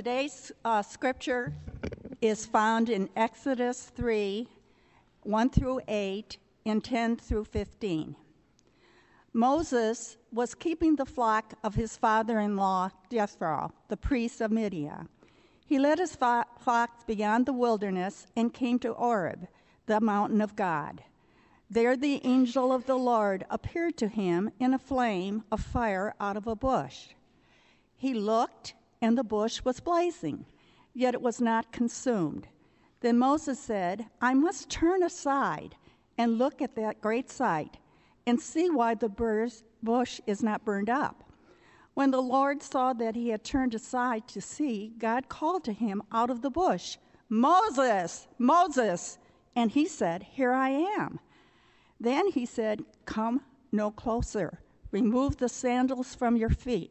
today's uh, scripture is found in Exodus 3 1 through 8 and 10 through 15. Moses was keeping the flock of his father in law, Jethro, the priest of Midian. He led his flocks beyond the wilderness and came to Horeb, the mountain of God. There the angel of the Lord appeared to him in a flame of fire out of a bush. He looked, and the bush was blazing, yet it was not consumed. Then Moses said, I must turn aside and look at that great sight and see why the bush is not burned up. When the Lord saw that he had turned aside to see, God called to him out of the bush, Moses, Moses. And he said, Here I am. Then he said, Come no closer. Remove the sandals from your feet,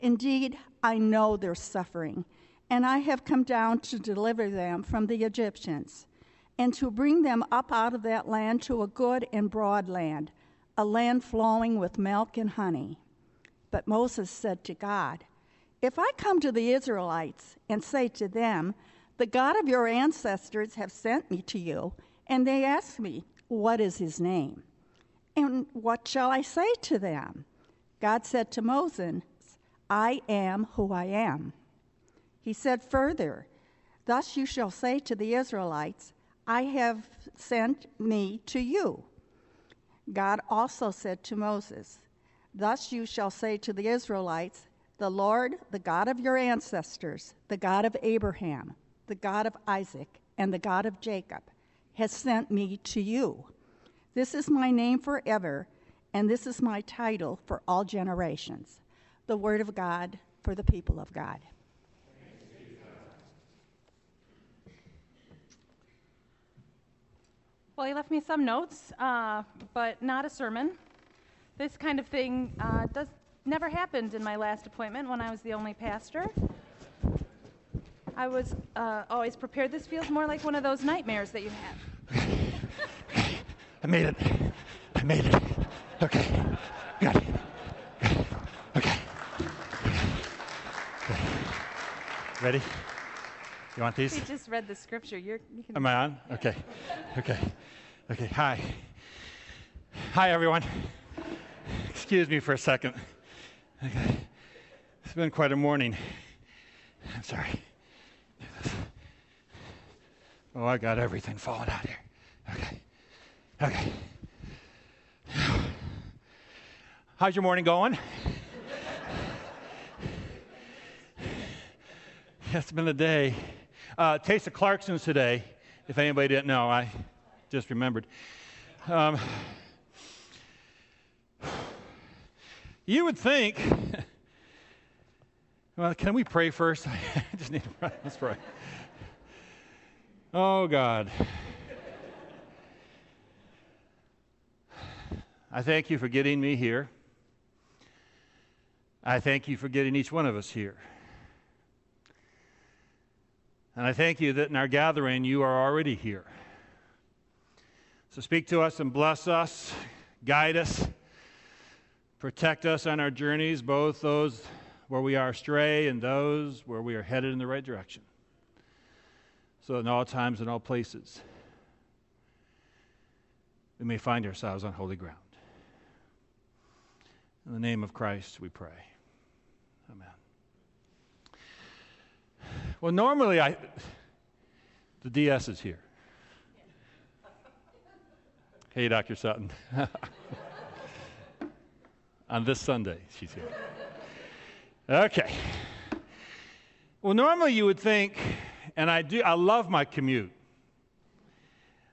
Indeed, I know their suffering and I have come down to deliver them from the Egyptians, and to bring them up out of that land to a good and broad land, a land flowing with milk and honey. But Moses said to God, If I come to the Israelites and say to them, The God of your ancestors have sent me to you, and they ask me, What is his name? And what shall I say to them? God said to Moses, I am who I am. He said further, Thus you shall say to the Israelites, I have sent me to you. God also said to Moses, Thus you shall say to the Israelites, The Lord, the God of your ancestors, the God of Abraham, the God of Isaac, and the God of Jacob, has sent me to you. This is my name forever, and this is my title for all generations. The word of God for the people of God. Well, he left me some notes, uh, but not a sermon. This kind of thing uh, does never happened in my last appointment when I was the only pastor. I was uh, always prepared. This feels more like one of those nightmares that you have. I made it. I made it. Okay. Got it. Okay. Ready? You want these? He just read the scripture. You're, you can... Am I on? Okay. Okay. Okay. Hi. Hi, everyone. Excuse me for a second. Okay. It's been quite a morning. I'm sorry. Oh, I got everything falling out here. Okay. Okay. How's your morning going? It's been a day. Uh, Taste of Clarkston's today, if anybody didn't know, I just remembered. Um, you would think, well, can we pray first? I just need to pray. Let's pray. Oh, God. I thank you for getting me here. I thank you for getting each one of us here. And I thank you that in our gathering, you are already here. So speak to us and bless us, guide us, protect us on our journeys, both those where we are astray and those where we are headed in the right direction. So in all times and all places, we may find ourselves on holy ground. In the name of Christ, we pray. Well, normally I, the DS is here. Hey, Dr. Sutton. On this Sunday, she's here. Okay. Well, normally you would think, and I do, I love my commute.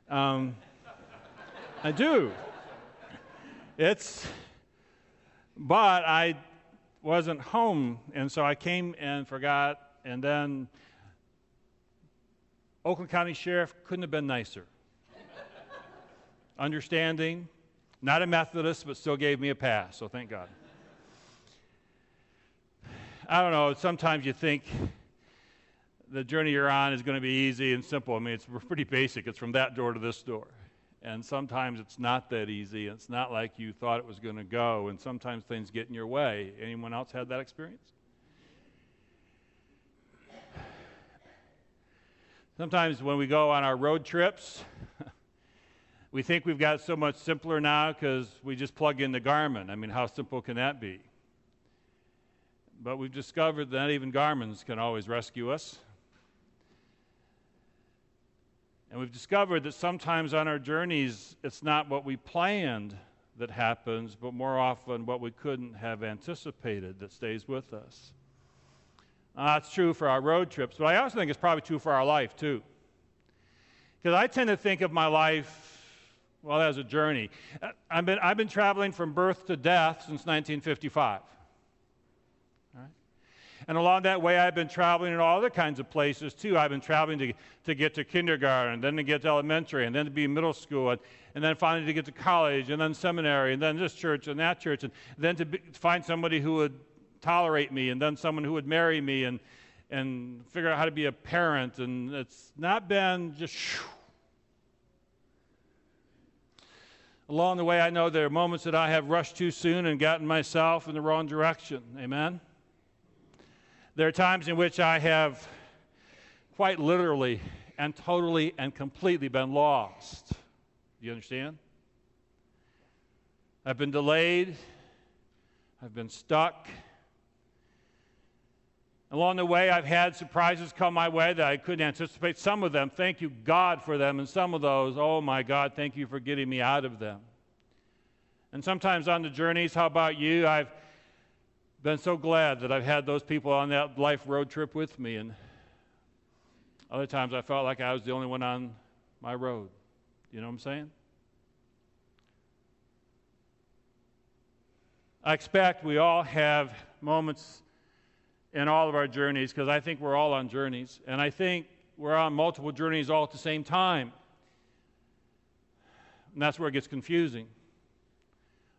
Um, I do. It's, but I wasn't home, and so I came and forgot and then Oakland County Sheriff couldn't have been nicer. Understanding, not a Methodist, but still gave me a pass, so thank God. I don't know, sometimes you think the journey you're on is going to be easy and simple. I mean, it's pretty basic. It's from that door to this door. And sometimes it's not that easy. It's not like you thought it was going to go. And sometimes things get in your way. Anyone else had that experience? Sometimes when we go on our road trips, we think we've got so much simpler now because we just plug in the Garmin. I mean, how simple can that be? But we've discovered that even Garmin's can always rescue us. And we've discovered that sometimes on our journeys, it's not what we planned that happens, but more often what we couldn't have anticipated that stays with us. Uh, that's true for our road trips, but I also think it's probably true for our life, too. Because I tend to think of my life, well, as a journey. Uh, I've been, I've been traveling from birth to death since 1955. And along that way, I've been traveling in all other kinds of places too. I've been traveling to, to get to kindergarten, then to get to elementary, and then to be middle school, and, and then finally to get to college, and then seminary, and then this church and that church, and then to be, find somebody who would tolerate me, and then someone who would marry me, and, and figure out how to be a parent. And it's not been just. Shoo. Along the way, I know there are moments that I have rushed too soon and gotten myself in the wrong direction. Amen? There are times in which I have quite literally and totally and completely been lost. Do you understand? I've been delayed, I've been stuck. Along the way, I've had surprises come my way that I couldn't anticipate. Some of them, thank you, God, for them. And some of those, oh my God, thank you for getting me out of them. And sometimes on the journeys, how about you? I've been so glad that I've had those people on that life road trip with me. And other times I felt like I was the only one on my road. You know what I'm saying? I expect we all have moments in all of our journeys because I think we're all on journeys. And I think we're on multiple journeys all at the same time. And that's where it gets confusing.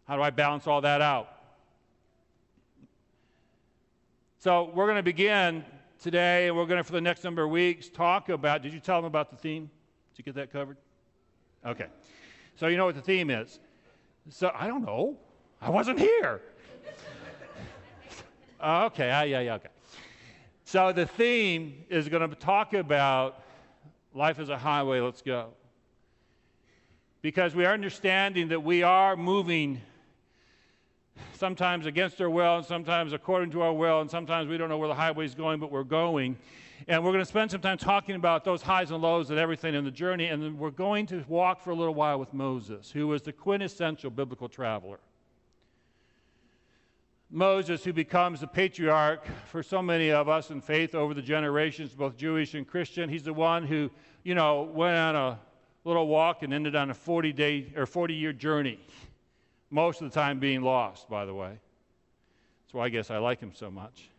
How do I balance all that out? So we're going to begin today, and we're going to, for the next number of weeks, talk about. Did you tell them about the theme? Did you get that covered? Okay. So you know what the theme is. So I don't know. I wasn't here. Uh, okay. Uh, yeah, yeah, okay. So the theme is going to talk about life as a highway. Let's go. Because we are understanding that we are moving sometimes against our will, and sometimes according to our will, and sometimes we don't know where the highway is going, but we're going. And we're going to spend some time talking about those highs and lows and everything in the journey. And then we're going to walk for a little while with Moses, who was the quintessential biblical traveler. Moses, who becomes the patriarch for so many of us in faith over the generations, both Jewish and Christian. He's the one who, you know, went on a little walk and ended on a 40 day or 40 year journey most of the time being lost, by the way. That's why I guess I like him so much.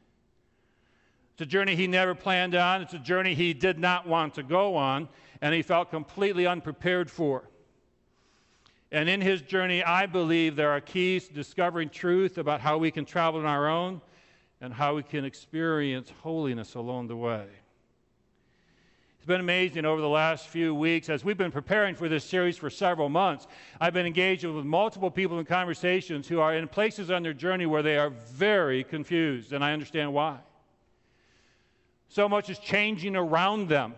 It's a journey he never planned on, it's a journey he did not want to go on, and he felt completely unprepared for. And in his journey, I believe there are keys to discovering truth about how we can travel on our own and how we can experience holiness along the way. It's been amazing over the last few weeks as we've been preparing for this series for several months. I've been engaged with multiple people in conversations who are in places on their journey where they are very confused, and I understand why. So much is changing around them.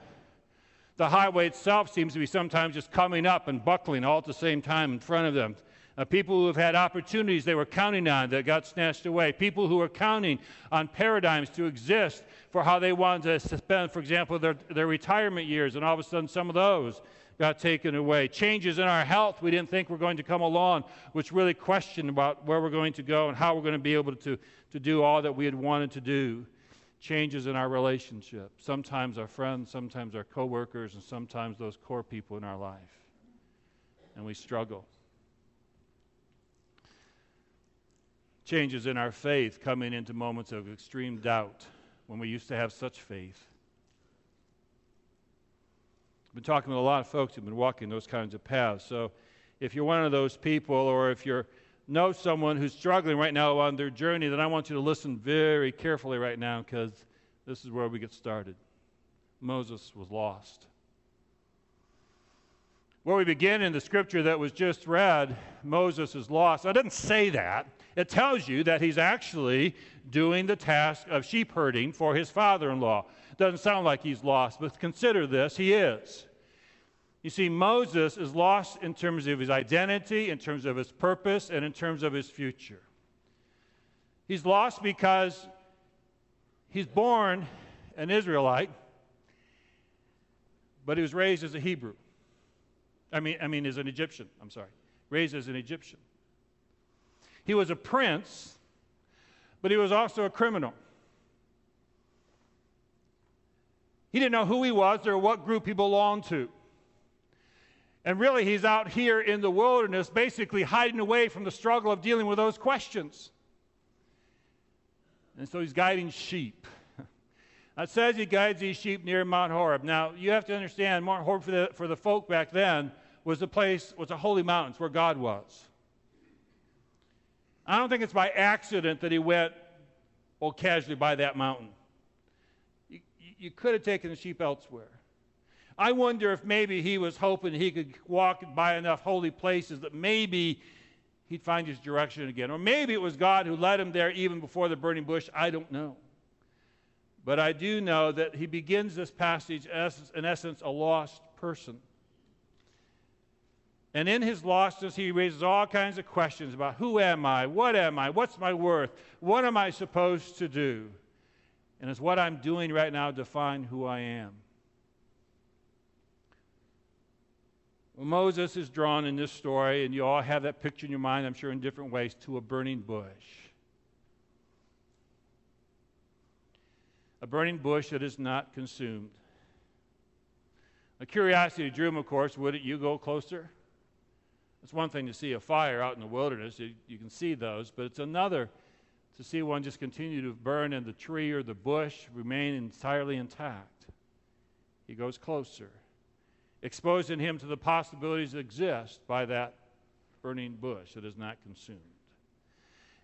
The highway itself seems to be sometimes just coming up and buckling all at the same time in front of them. Uh, people who have had opportunities they were counting on that got snatched away. People who were counting on paradigms to exist for how they wanted to spend, for example, their, their retirement years, and all of a sudden some of those got taken away. Changes in our health we didn't think were going to come along, which really questioned about where we're going to go and how we're going to be able to, to do all that we had wanted to do. Changes in our relationship. Sometimes our friends, sometimes our coworkers, and sometimes those core people in our life. And we struggle. Changes in our faith coming into moments of extreme doubt when we used to have such faith. I've been talking with a lot of folks who've been walking those kinds of paths. So if you're one of those people, or if you know someone who's struggling right now on their journey, then I want you to listen very carefully right now because this is where we get started. Moses was lost. Where we begin in the scripture that was just read, Moses is lost. I didn't say that. It tells you that he's actually doing the task of sheep herding for his father in law. Doesn't sound like he's lost, but consider this he is. You see, Moses is lost in terms of his identity, in terms of his purpose, and in terms of his future. He's lost because he's born an Israelite, but he was raised as a Hebrew. I mean, I mean, as an Egyptian, I'm sorry. Raised as an Egyptian. He was a prince, but he was also a criminal. He didn't know who he was or what group he belonged to. And really, he's out here in the wilderness, basically hiding away from the struggle of dealing with those questions. And so he's guiding sheep. It says he guides these sheep near Mount Horeb. Now, you have to understand, Mount Horeb for the, for the folk back then was a place, was a holy mountain. It's where God was. I don't think it's by accident that he went, well, casually by that mountain. You, you could have taken the sheep elsewhere. I wonder if maybe he was hoping he could walk by enough holy places that maybe he'd find his direction again. Or maybe it was God who led him there even before the burning bush. I don't know. But I do know that he begins this passage as, in essence, a lost person. And in his lostness, he raises all kinds of questions about who am I? What am I? What's my worth? What am I supposed to do? And is what I'm doing right now define who I am? Moses is drawn in this story, and you all have that picture in your mind, I'm sure, in different ways, to a burning bush. a burning bush that is not consumed. A curiosity drew him, of course. Wouldn't you go closer? It's one thing to see a fire out in the wilderness, you, you can see those, but it's another to see one just continue to burn and the tree or the bush remain entirely intact. He goes closer, exposing him to the possibilities that exist by that burning bush that is not consumed.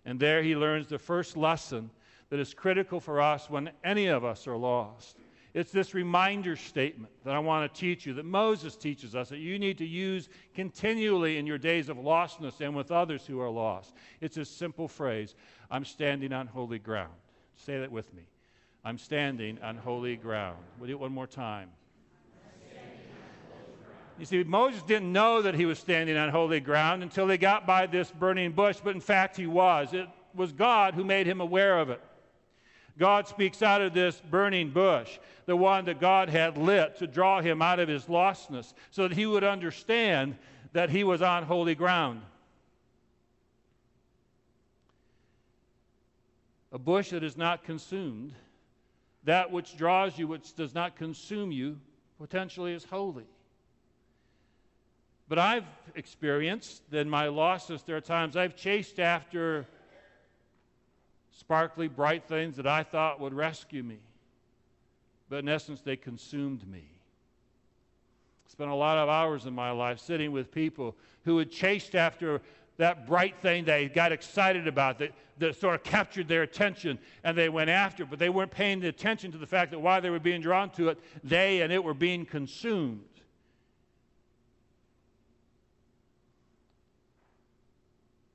And there he learns the first lesson that is critical for us when any of us are lost. It's this reminder statement that I want to teach you that Moses teaches us that you need to use continually in your days of lostness and with others who are lost. It's a simple phrase I'm standing on holy ground. Say that with me. I'm standing on holy ground. We'll do it one more time. You see, Moses didn't know that he was standing on holy ground until he got by this burning bush, but in fact he was. It was God who made him aware of it. God speaks out of this burning bush, the one that God had lit to draw him out of his lostness, so that he would understand that he was on holy ground. A bush that is not consumed, that which draws you, which does not consume you, potentially is holy. But I've experienced in my losses, there are times I've chased after sparkly, bright things that I thought would rescue me. But in essence, they consumed me. Spent a lot of hours in my life sitting with people who had chased after that bright thing they got excited about, that, that sort of captured their attention, and they went after it, but they weren't paying attention to the fact that while they were being drawn to it, they and it were being consumed.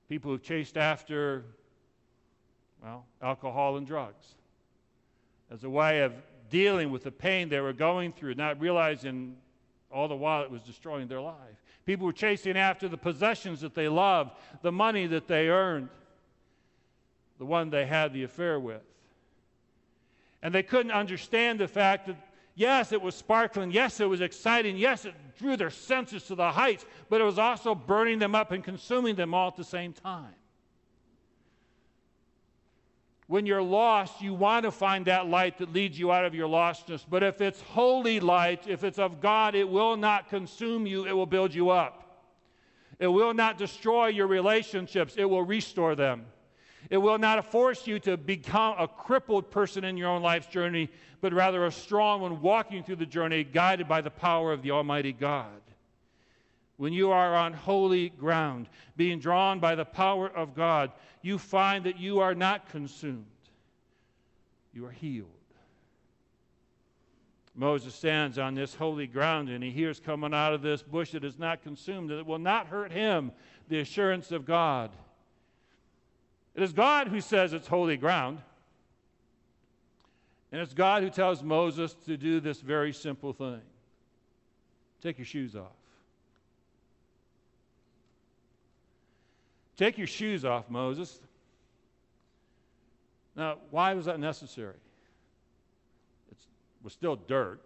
People who chased after well, alcohol and drugs. As a way of dealing with the pain they were going through, not realizing all the while it was destroying their life. People were chasing after the possessions that they loved, the money that they earned, the one they had the affair with. And they couldn't understand the fact that, yes, it was sparkling, yes, it was exciting, yes, it drew their senses to the heights, but it was also burning them up and consuming them all at the same time. When you're lost, you want to find that light that leads you out of your lostness. But if it's holy light, if it's of God, it will not consume you, it will build you up. It will not destroy your relationships, it will restore them. It will not force you to become a crippled person in your own life's journey, but rather a strong one walking through the journey, guided by the power of the Almighty God. When you are on holy ground, being drawn by the power of God, you find that you are not consumed, you are healed. Moses stands on this holy ground and he hears coming out of this bush that is not consumed, that it will not hurt him, the assurance of God. It is God who says it's holy ground. And it's God who tells Moses to do this very simple thing take your shoes off. Take your shoes off, Moses. Now, why was that necessary? It was still dirt.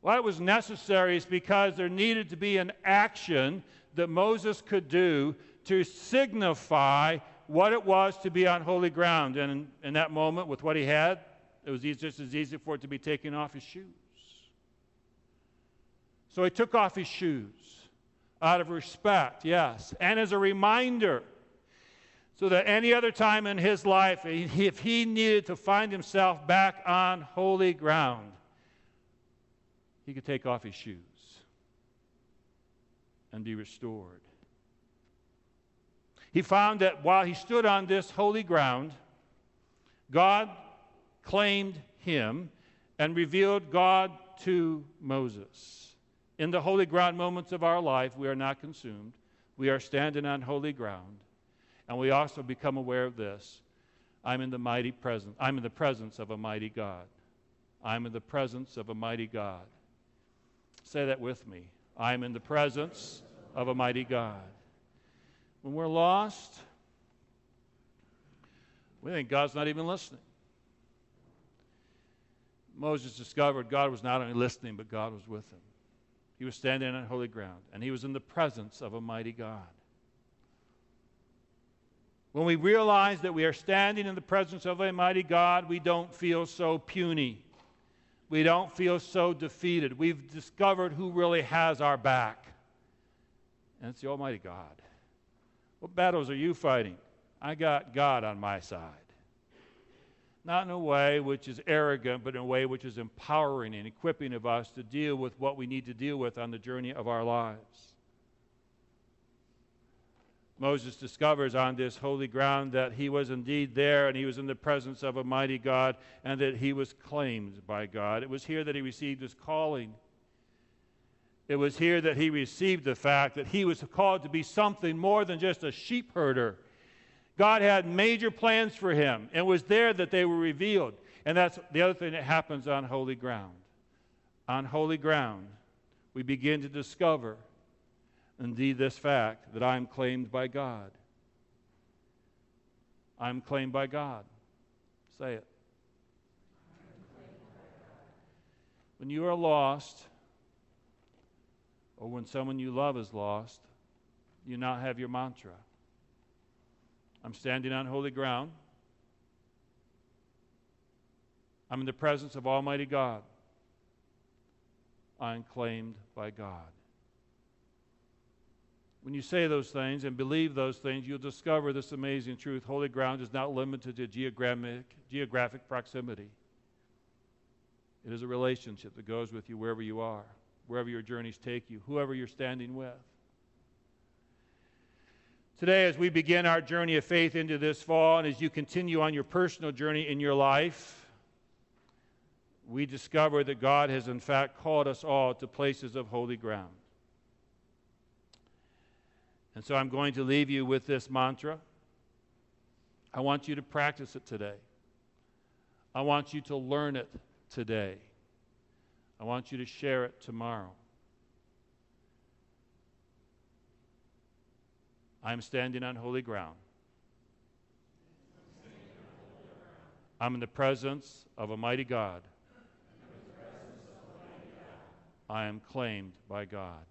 Why it was necessary is because there needed to be an action that Moses could do to signify what it was to be on holy ground. And in, in that moment, with what he had, it was just as easy for it to be taking off his shoes. So he took off his shoes out of respect, yes, and as a reminder so that any other time in his life, if he needed to find himself back on holy ground, he could take off his shoes and be restored. He found that while he stood on this holy ground, God claimed him and revealed God to Moses. In the holy ground moments of our life, we are not consumed. We are standing on holy ground. And we also become aware of this. I'm in the mighty presence. I'm in the presence of a mighty God. I'm in the presence of a mighty God. Say that with me. I'm in the presence of a mighty God. When we're lost, we think God's not even listening. Moses discovered God was not only listening, but God was with him. He was standing on holy ground, and he was in the presence of a mighty God. When we realize that we are standing in the presence of a mighty God, we don't feel so puny. We don't feel so defeated. We've discovered who really has our back, and it's the Almighty God. What battles are you fighting? I got God on my side. Not in a way which is arrogant, but in a way which is empowering and equipping of us to deal with what we need to deal with on the journey of our lives. Moses discovers on this holy ground that he was indeed there and he was in the presence of a mighty God and that he was claimed by God. It was here that he received his calling. It was here that he received the fact that he was called to be something more than just a sheep herder. God had major plans for him, and it was there that they were revealed. And that's the other thing that happens on holy ground. On holy ground, we begin to discover indeed this fact that I am claimed by God. I'm claimed by God. Say it. When you are lost, or when someone you love is lost, you now have your mantra. I'm standing on holy ground. I'm in the presence of Almighty God. I'm claimed by God. When you say those things and believe those things, you'll discover this amazing truth. Holy ground is not limited to geographic, geographic proximity, it is a relationship that goes with you wherever you are wherever your journeys take you, whoever you're standing with. Today, as we begin our journey of faith into this fall, and as you continue on your personal journey in your life, we discover that God has, in fact, called us all to places of holy ground. And so I'm going to leave you with this mantra. I want you to practice it today. I want you to learn it today. I want you to share it tomorrow. I'm standing on holy ground. I'm in the presence of a mighty God. I am claimed by God.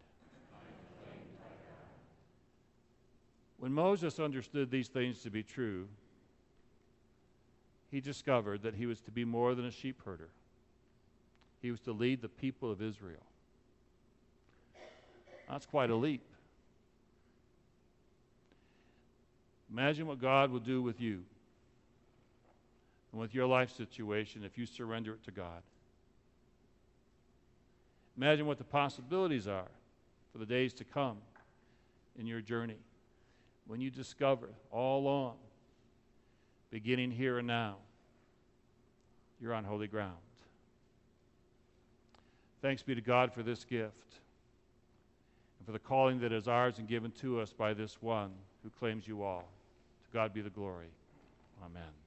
When Moses understood these things to be true, he discovered that he was to be more than a sheep herder. He was to lead the people of Israel. That's quite a leap. Imagine what God will do with you and with your life situation if you surrender it to God. Imagine what the possibilities are for the days to come in your journey when you discover all along, beginning here and now, you're on holy ground. Thanks be to God for this gift and for the calling that is ours and given to us by this one who claims you all. To God be the glory. Amen.